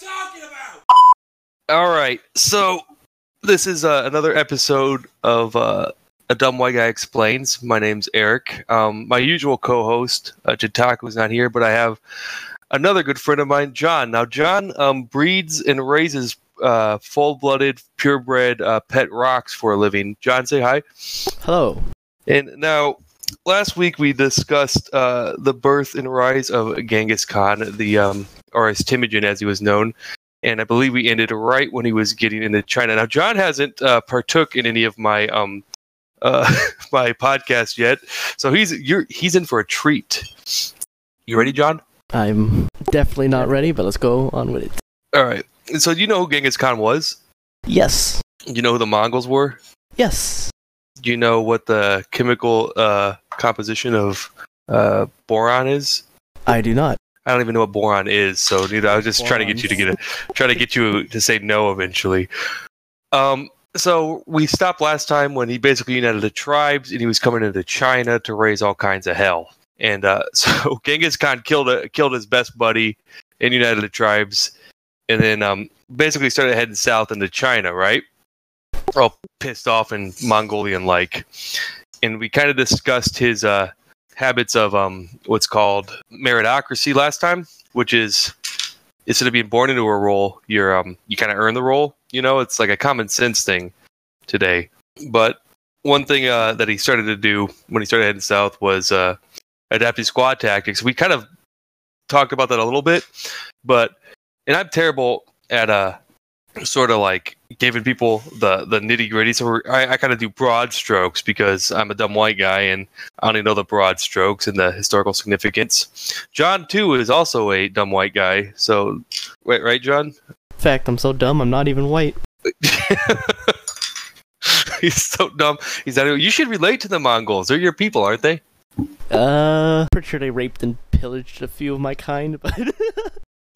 talking about. All right, so this is uh, another episode of uh, a dumb white guy explains. My name's Eric. Um, my usual co-host uh, is not here, but I have another good friend of mine, John. Now, John um, breeds and raises uh, full-blooded, purebred uh, pet rocks for a living. John, say hi. Hello. And now, last week we discussed uh, the birth and rise of Genghis Khan, the um, or as Temujin as he was known, and I believe we ended right when he was getting into China. Now, John hasn't uh, partook in any of my um, uh, my podcast yet, so he's you're he's in for a treat. You ready, John? I'm definitely not ready, but let's go on with it. All right. So, do you know who Genghis Khan was? Yes. You know who the Mongols were? Yes. Do you know what the chemical uh, composition of uh, boron is? I do not. I don't even know what boron is, so neither. I was just trying to get you to get a, try to get you to say no eventually. Um, so we stopped last time when he basically united the tribes and he was coming into China to raise all kinds of hell. And uh, so Genghis Khan killed a, killed his best buddy and united the tribes, and then um, basically started heading south into China. Right, all pissed off and Mongolian like. And we kind of discussed his uh, habits of um, what's called meritocracy last time, which is instead of being born into a role, you're um, you kind of earn the role. You know, it's like a common sense thing today. But one thing uh, that he started to do when he started heading south was uh, adaptive squad tactics. We kind of talked about that a little bit, but and I'm terrible at uh sort of like giving people the the nitty gritty. So I, I kind of do broad strokes because I'm a dumb white guy and I only know the broad strokes and the historical significance. John too is also a dumb white guy. So wait, right, John? In fact, I'm so dumb. I'm not even white. He's so dumb. He's not. You should relate to the Mongols. They're your people, aren't they? Uh, pretty sure they raped and pillaged a few of my kind, but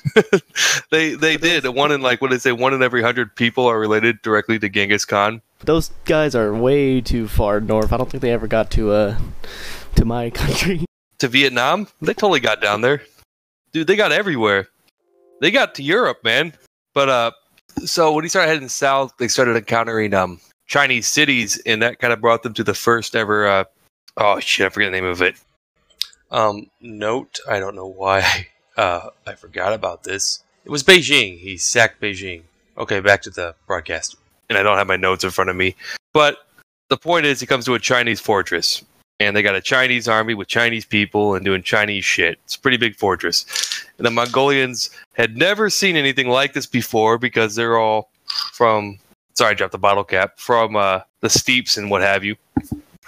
they they did. One in like what did they say? One in every hundred people are related directly to Genghis Khan. Those guys are way too far north. I don't think they ever got to uh to my country. To Vietnam? They totally got down there, dude. They got everywhere. They got to Europe, man. But uh, so when he started heading south, they started encountering um Chinese cities, and that kind of brought them to the first ever. Uh, oh shit, I forget the name of it. Um, note. I don't know why. Uh, I forgot about this. It was Beijing. He sacked Beijing. Okay, back to the broadcast. And I don't have my notes in front of me. But the point is, he comes to a Chinese fortress. And they got a Chinese army with Chinese people and doing Chinese shit. It's a pretty big fortress. And the Mongolians had never seen anything like this before because they're all from, sorry, I dropped the bottle cap, from uh, the steeps and what have you.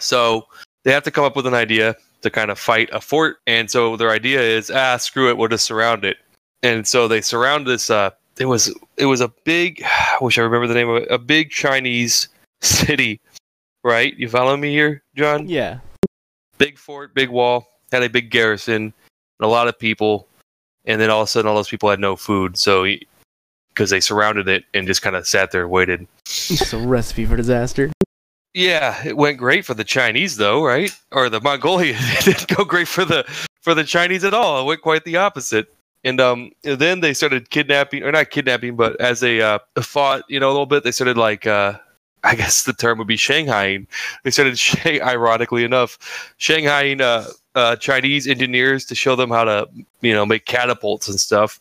So they have to come up with an idea to kind of fight a fort. And so their idea is, ah, screw it, we'll just surround it. And so they surround this. Uh, it was it was a big. I wish I remember the name of it. A big Chinese city, right? You follow me here, John? Yeah. Big fort, big wall, had a big garrison, a lot of people, and then all of a sudden, all those people had no food. So because they surrounded it and just kind of sat there and waited. It's a recipe for disaster. Yeah, it went great for the Chinese though, right? Or the Mongolian. it didn't go great for the for the Chinese at all. It went quite the opposite. And um, then they started kidnapping, or not kidnapping, but as they uh, fought, you know, a little bit, they started like, uh, I guess the term would be Shanghaiing. They started, ironically enough, Shanghaiing uh, uh, Chinese engineers to show them how to, you know, make catapults and stuff.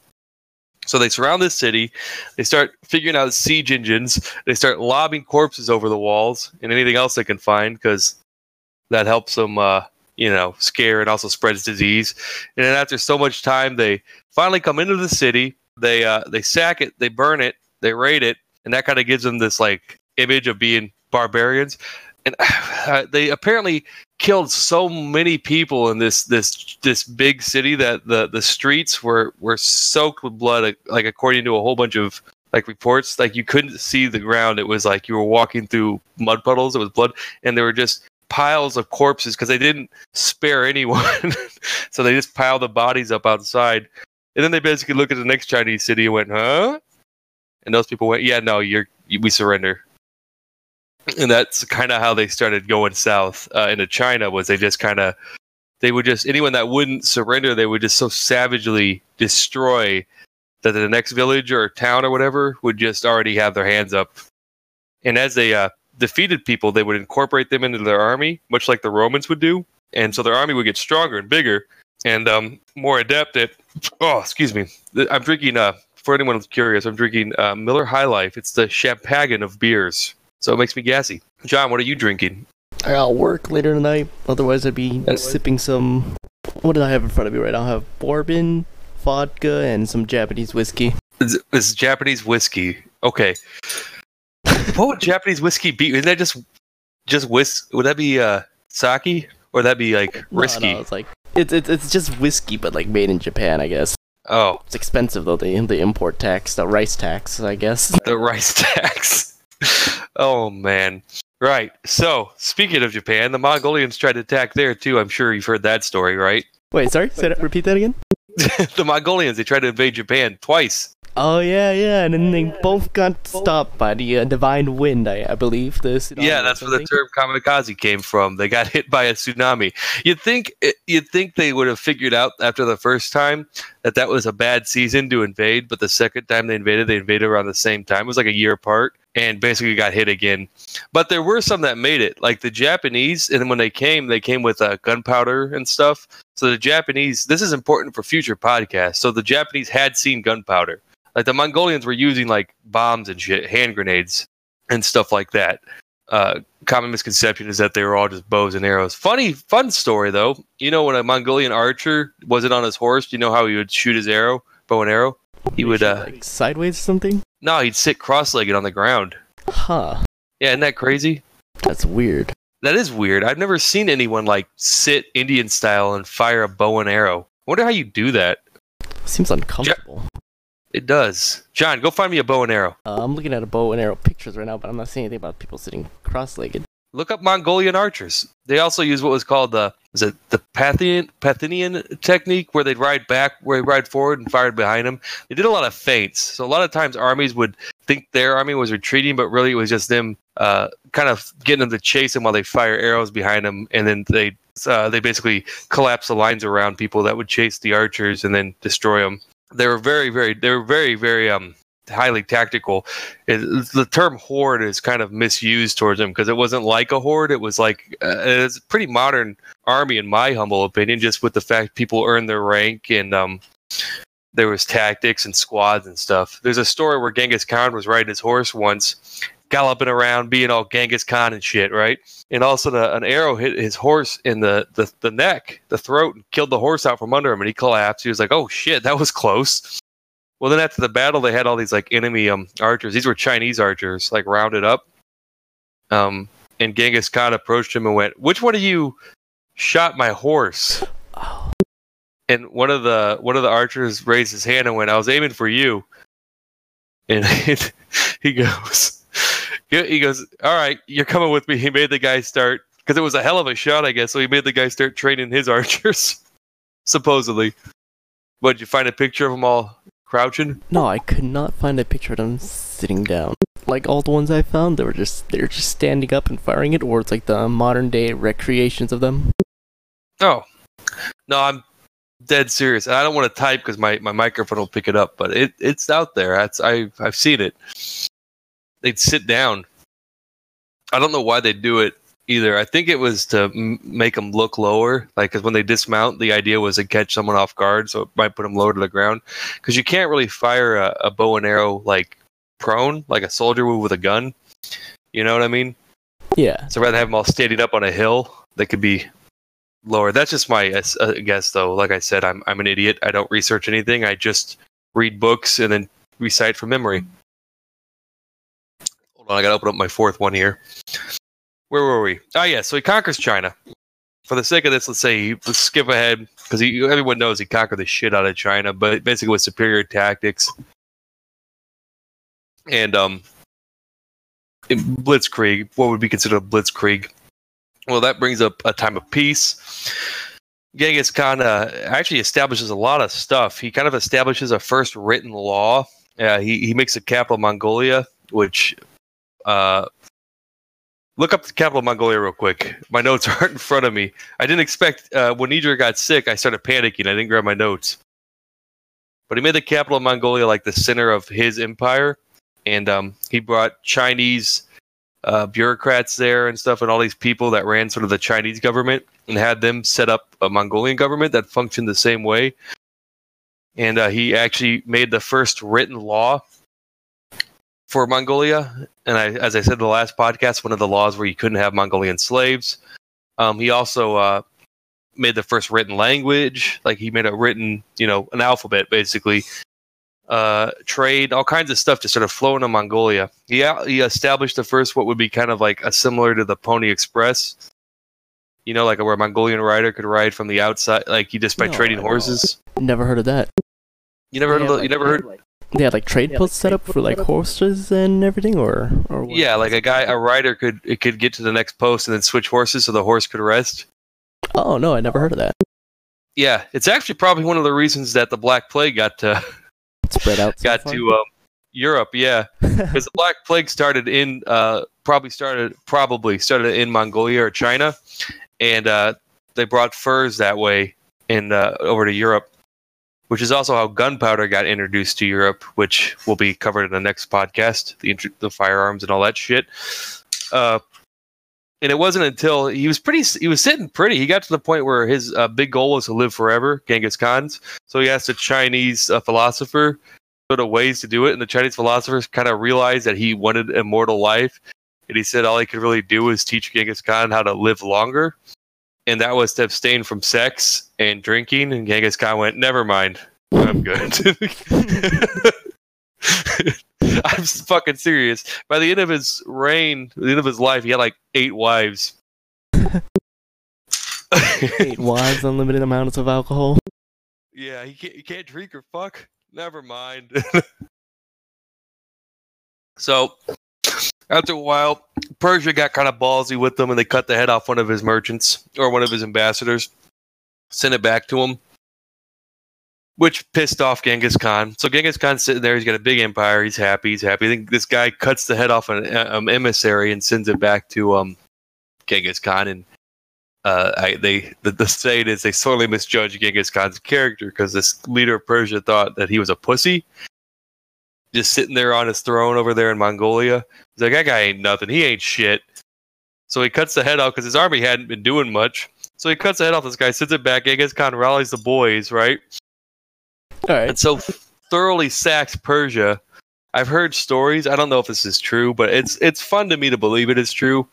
So they surround this city. They start figuring out siege engines. They start lobbing corpses over the walls and anything else they can find because that helps them, uh, you know, scare and also spreads disease. And then after so much time, they finally come into the city. They uh, they sack it. They burn it. They raid it, and that kind of gives them this like image of being barbarians. And uh, they apparently killed so many people in this this this big city that the the streets were were soaked with blood like according to a whole bunch of like reports. Like you couldn't see the ground. It was like you were walking through mud puddles. It was blood and there were just piles of corpses because they didn't spare anyone. So they just piled the bodies up outside. And then they basically looked at the next chinese city and went huh? And those people went yeah no you're we surrender and that's kind of how they started going south uh, into China. Was they just kind of they would just anyone that wouldn't surrender, they would just so savagely destroy that the next village or town or whatever would just already have their hands up. And as they uh, defeated people, they would incorporate them into their army, much like the Romans would do. And so their army would get stronger and bigger and um, more adept at. Oh, excuse me. I'm drinking. Uh, for anyone who's curious, I'm drinking uh, Miller High Life. It's the champagne of beers, so it makes me gassy. John, what are you drinking? I got work later tonight. Otherwise, I'd be sipping some. What did I have in front of me right now? I have bourbon, vodka, and some Japanese whiskey. It's, it's Japanese whiskey. Okay. what would Japanese whiskey be? Isn't that just just whis? Would that be uh, sake or would that be like risky? No, no, it's like it's, it's it's just whiskey, but like made in Japan, I guess. Oh, It's expensive though. The the import tax, the rice tax, I guess. the rice tax. oh man. Right. So, speaking of Japan, the Mongolians tried to attack there too. I'm sure you've heard that story, right? Wait, sorry. Say that, repeat that again. the Mongolians they tried to invade Japan twice. Oh yeah, yeah, and then they both got stopped by the uh, divine wind, I, I believe. The tsunami Yeah, that's where the term kamikaze came from. They got hit by a tsunami. You'd think you'd think they would have figured out after the first time that that was a bad season to invade, but the second time they invaded, they invaded around the same time. It was like a year apart, and basically got hit again. But there were some that made it, like the Japanese. And when they came, they came with uh, gunpowder and stuff. So the Japanese, this is important for future podcasts. So the Japanese had seen gunpowder. Like the Mongolians were using like bombs and shit, hand grenades and stuff like that. Uh, common misconception is that they were all just bows and arrows. Funny, fun story though. You know when a Mongolian archer wasn't on his horse, you know how he would shoot his arrow, bow and arrow. He would, uh, like sideways or something. no, he'd sit cross-legged on the ground. Huh. Yeah, isn't that crazy? That's weird. That is weird. I've never seen anyone like sit Indian style and fire a bow and arrow. wonder how you do that. Seems uncomfortable. It does. John, go find me a bow and arrow. Uh, I'm looking at a bow and arrow pictures right now, but I'm not seeing anything about people sitting cross-legged. Look up Mongolian archers. They also use what was called the is it the Pathian Pathinian technique, where they'd ride back, where they ride forward and fired behind them. They did a lot of feints, so a lot of times armies would think their army was retreating, but really it was just them uh, kind of getting them to chase them while they fire arrows behind them, and then they uh, they basically collapse the lines around people that would chase the archers and then destroy them. They were very, very, they were very, very um highly tactical. It, the term horde is kind of misused towards them because it wasn't like a horde. It was like uh, it's a pretty modern army, in my humble opinion. Just with the fact people earned their rank and um, there was tactics and squads and stuff. There's a story where Genghis Khan was riding his horse once, galloping around, being all Genghis Khan and shit, right? And all of a sudden, an arrow hit his horse in the, the the neck, the throat, and killed the horse out from under him, and he collapsed. He was like, "Oh shit, that was close." Well, then after the battle, they had all these like enemy um archers. These were Chinese archers, like rounded up. Um, and Genghis Khan approached him and went, "Which one of you shot my horse?" And one of the one of the archers raised his hand and went, "I was aiming for you." And he goes, he goes, "All right, you're coming with me." He made the guy start because it was a hell of a shot, I guess. So he made the guy start training his archers, supposedly. But did you find a picture of them all crouching? no, I could not find a picture of them sitting down. Like all the ones I found, they were just they're just standing up and firing it, or it's like the modern day recreations of them. Oh, no, I'm dead serious. And I don't want to type because my, my microphone will pick it up, but it, it's out there. That's I I've seen it. They'd sit down. I don't know why they'd do it either. I think it was to m- make them look lower, like because when they dismount, the idea was to catch someone off guard, so it might put them lower to the ground. Because you can't really fire a, a bow and arrow like prone, like a soldier would with a gun. You know what I mean? Yeah, So rather have them all standing up on a hill, they could be lower. That's just my uh, uh, guess, though. Like I said, I'm I'm an idiot. I don't research anything. I just read books and then recite from memory. I gotta open up my fourth one here. Where were we? Oh yeah, so he conquers China. For the sake of this, let's say let's skip ahead because everyone knows he conquered the shit out of China, but basically with superior tactics and um blitzkrieg what would be considered a blitzkrieg well that brings up a time of peace genghis khan uh, actually establishes a lot of stuff he kind of establishes a first written law uh, he, he makes a capital mongolia which uh, look up the capital of mongolia real quick. My notes aren't in front of me. I didn't expect uh, when Nidra got sick i started panicking. I didn't grab my notes. But he made the capital of Mongolia like the center of his empire, and um, he brought Chinese uh, bureaucrats there and stuff, and all these people that ran sort of the Chinese government, and had them set up a Mongolian government that functioned the same way. And uh, he actually made the first written law for Mongolia. And I, as I said in the last podcast, one of the laws where you couldn't have Mongolian slaves. Um, he also uh, made the first written language. Like he made a written, you know, an alphabet basically. Uh, trade, all kinds of stuff just sort of flow into Mongolia. He he established the first what would be kind of like a similar to the Pony Express. You know, like where a Mongolian rider could ride from the outside, like you just by No, trading horses. Never heard of that. You never heard of the, you never heard They had like trade posts set up for like horses and everything, or or what? Yeah, like a guy, a rider could it could get to the next post and then switch horses so the horse could rest. Oh no, I never heard of that. Yeah, it's actually probably one of the reasons that the Black Plague got to Spread out. so got far. to um, Europe. Yeah, because the Black Plague started in uh, probably started probably started in Mongolia or China, and uh, they brought furs that way and uh, over to Europe, which is also how gunpowder got introduced to Europe, which will be covered in the next podcast. The the firearms and all that shit. Uh, and it wasn't until he was pretty he was sitting pretty. He got to the point where his uh, big goal was to live forever, Genghis Khan's. So he asked a Chinese uh, philosopher sort of ways to do it, and the Chinese philosophers kind of realized that he wanted immortal life, and he said all he could really do was teach Genghis Khan how to live longer, and that was to abstain from sex and drinking. And Genghis Khan went, "Never mind, I'm good." I'm fucking serious. By the end of his reign, the end of his life, he had like eight wives. Eight wives, unlimited amounts of alcohol. Yeah, he can't, he can't drink or fuck. Never mind. so, after a while, Persia got kind of ballsy with them and they cut the head off one of his merchants or one of his ambassadors, sent it back to him, which pissed off Genghis Khan. So, Genghis Khan's sitting there, he's got a big empire, he's happy, he's happy. This guy cuts the head off an um, emissary and sends it back to um, Genghis Khan. And uh, I, they the, the saying is they sorely misjudged Genghis Khan's character because this leader of Persia thought that he was a pussy, just sitting there on his throne over there in Mongolia. He's like, that guy ain't nothing. He ain't shit. So he cuts the head off because his army hadn't been doing much. So he cuts the head off this guy, sends it back. Genghis Khan rallies the boys, right? All right. and so thoroughly sacks Persia. I've heard stories. I don't know if this is true, but it's it's fun to me to believe it is true.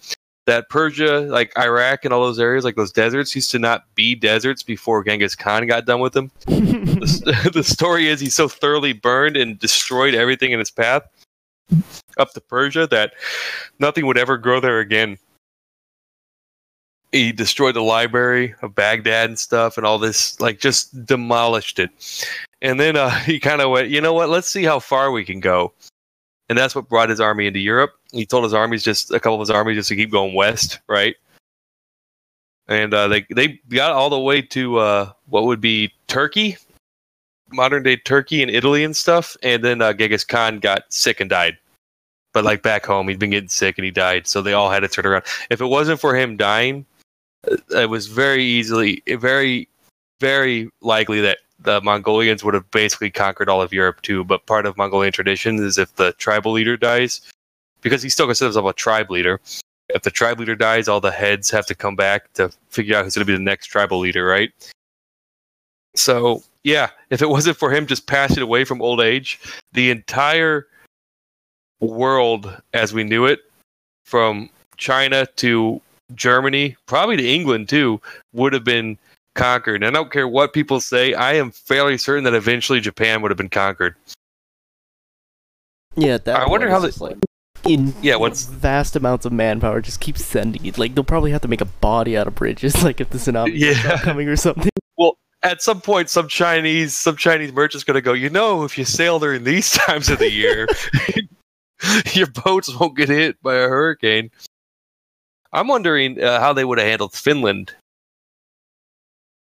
That Persia, like Iraq and all those areas, like those deserts, used to not be deserts before Genghis Khan got done with them. the, the story is he's so thoroughly burned and destroyed everything in his path up to Persia that nothing would ever grow there again. He destroyed the library of Baghdad and stuff, and all this, like, just demolished it. And then uh, he kind of went, you know what? Let's see how far we can go. And that's what brought his army into Europe. He told his armies just a couple of his armies just to keep going west, right? And uh, they they got all the way to uh, what would be Turkey, modern day Turkey and Italy and stuff. And then uh, Genghis Khan got sick and died. But like back home, he'd been getting sick and he died. So they all had to turn around. If it wasn't for him dying, uh, it was very easily, very, very likely that the Mongolians would have basically conquered all of Europe too. But part of Mongolian tradition is if the tribal leader dies, because he still considers himself a tribe leader. If the tribe leader dies, all the heads have to come back to figure out who's going to be the next tribal leader, right? So yeah, if it wasn't for him just passing away from old age, the entire world as we knew it, from China to Germany, probably to England too, would have been conquered. And I don't care what people say, I am fairly certain that eventually Japan would have been conquered. Yeah, at that I wonder how just, like in Yeah, what's- vast amounts of manpower just keep sending it. Like they'll probably have to make a body out of bridges, like if the tsunami Yeah. coming or something. Well, at some point, some Chinese, some Chinese merchant's going to go. You know, if you sail during these times of the year, your boats won't get hit by a hurricane. I'm wondering uh, how they would have handled Finland.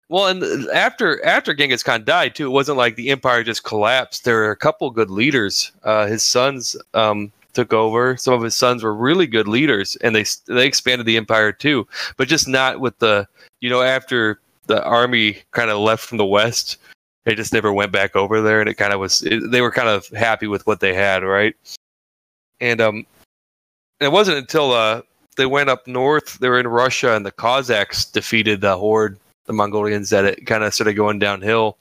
Well, and after after Genghis Khan died too, it wasn't like the empire just collapsed. There were a couple good leaders. Uh, his sons um, took over. Some of his sons were really good leaders, and they they expanded the empire too, but just not with the you know after the army kind of left from the west. They just never went back over there, and it kind of was. It, they were kind of happy with what they had, right? And um, it wasn't until uh they went up north. They were in Russia, and the Cossacks defeated the horde, the Mongolians, that it kind of started going downhill.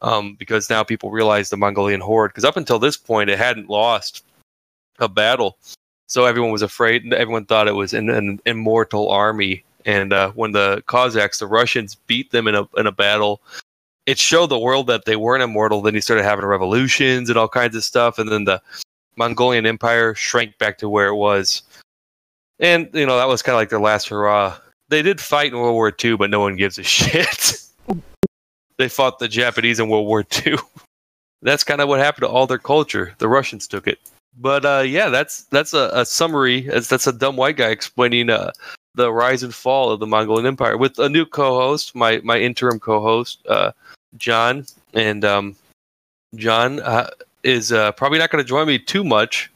Um, because now people realize the Mongolian horde. Because up until this point, it hadn't lost a battle, so everyone was afraid. and Everyone thought it was an, an immortal army. And uh, when the Cossacks, the Russians, beat them in a in a battle, it showed the world that they weren't immortal. Then you started having revolutions and all kinds of stuff, and then the Mongolian Empire shrank back to where it was. And you know that was kind of like their last hurrah. They did fight in World War II, but no one gives a shit. they fought the Japanese in World War II. that's kind of what happened to all their culture. The Russians took it. But uh, yeah, that's that's a, a summary. That's, that's a dumb white guy explaining uh, the rise and fall of the Mongolian Empire with a new co-host, my my interim co-host, uh, John, and um, John uh, is uh, probably not going to join me too much.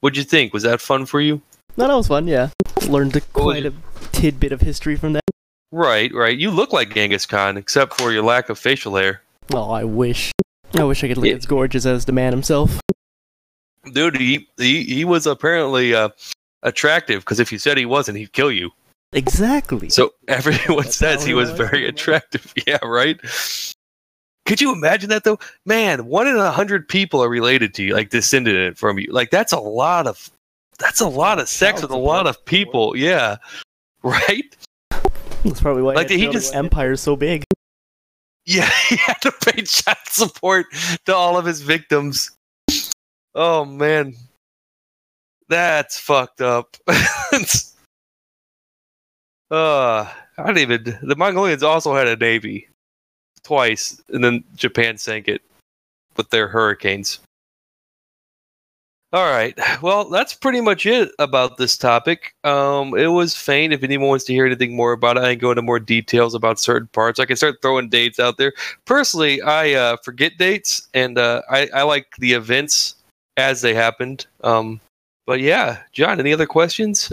What'd you think? Was that fun for you? No, that was fun. Yeah, learned a, quite a tidbit of history from that. Right, right. You look like Genghis Khan, except for your lack of facial hair. Oh, I wish. I wish I could look Yeah. as gorgeous as the man himself. Dude, he he, he was apparently uh, attractive because if you said he wasn't, he'd kill you. Exactly. So everyone That's says he was was, very attractive. Yeah, right. Could you imagine that though? Man, one in a hundred people are related to you, like descended from you. Like that's a lot of that's a lot of sex with a lot of people. Yeah. Right? That's probably why Like, like, he he just- empire so big. Yeah, he had to pay child support to all of his victims. Oh man. That's fucked up. uh, I didn't even the Mongolians also had a navy twice, and then Japan sank it with their hurricanes. All right. Well, that's pretty much it about this topic. Um, it was faint. If anyone wants to hear anything more about it, I can go into more details about certain parts. I can start throwing dates out there. Personally, I uh, forget dates, and uh, I, I like the events as they happened. Um, but yeah, John, any other questions?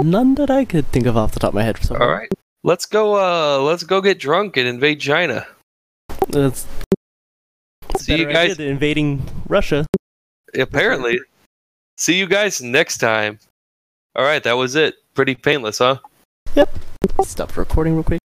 None that I could think of off the top of my head. All right, let's go. Uh, let's go get drunk and invade China. That's See you guys. invading Russia. Apparently, see you guys next time. All right, that was it. Pretty painless, huh? Yep. Stop recording real quick.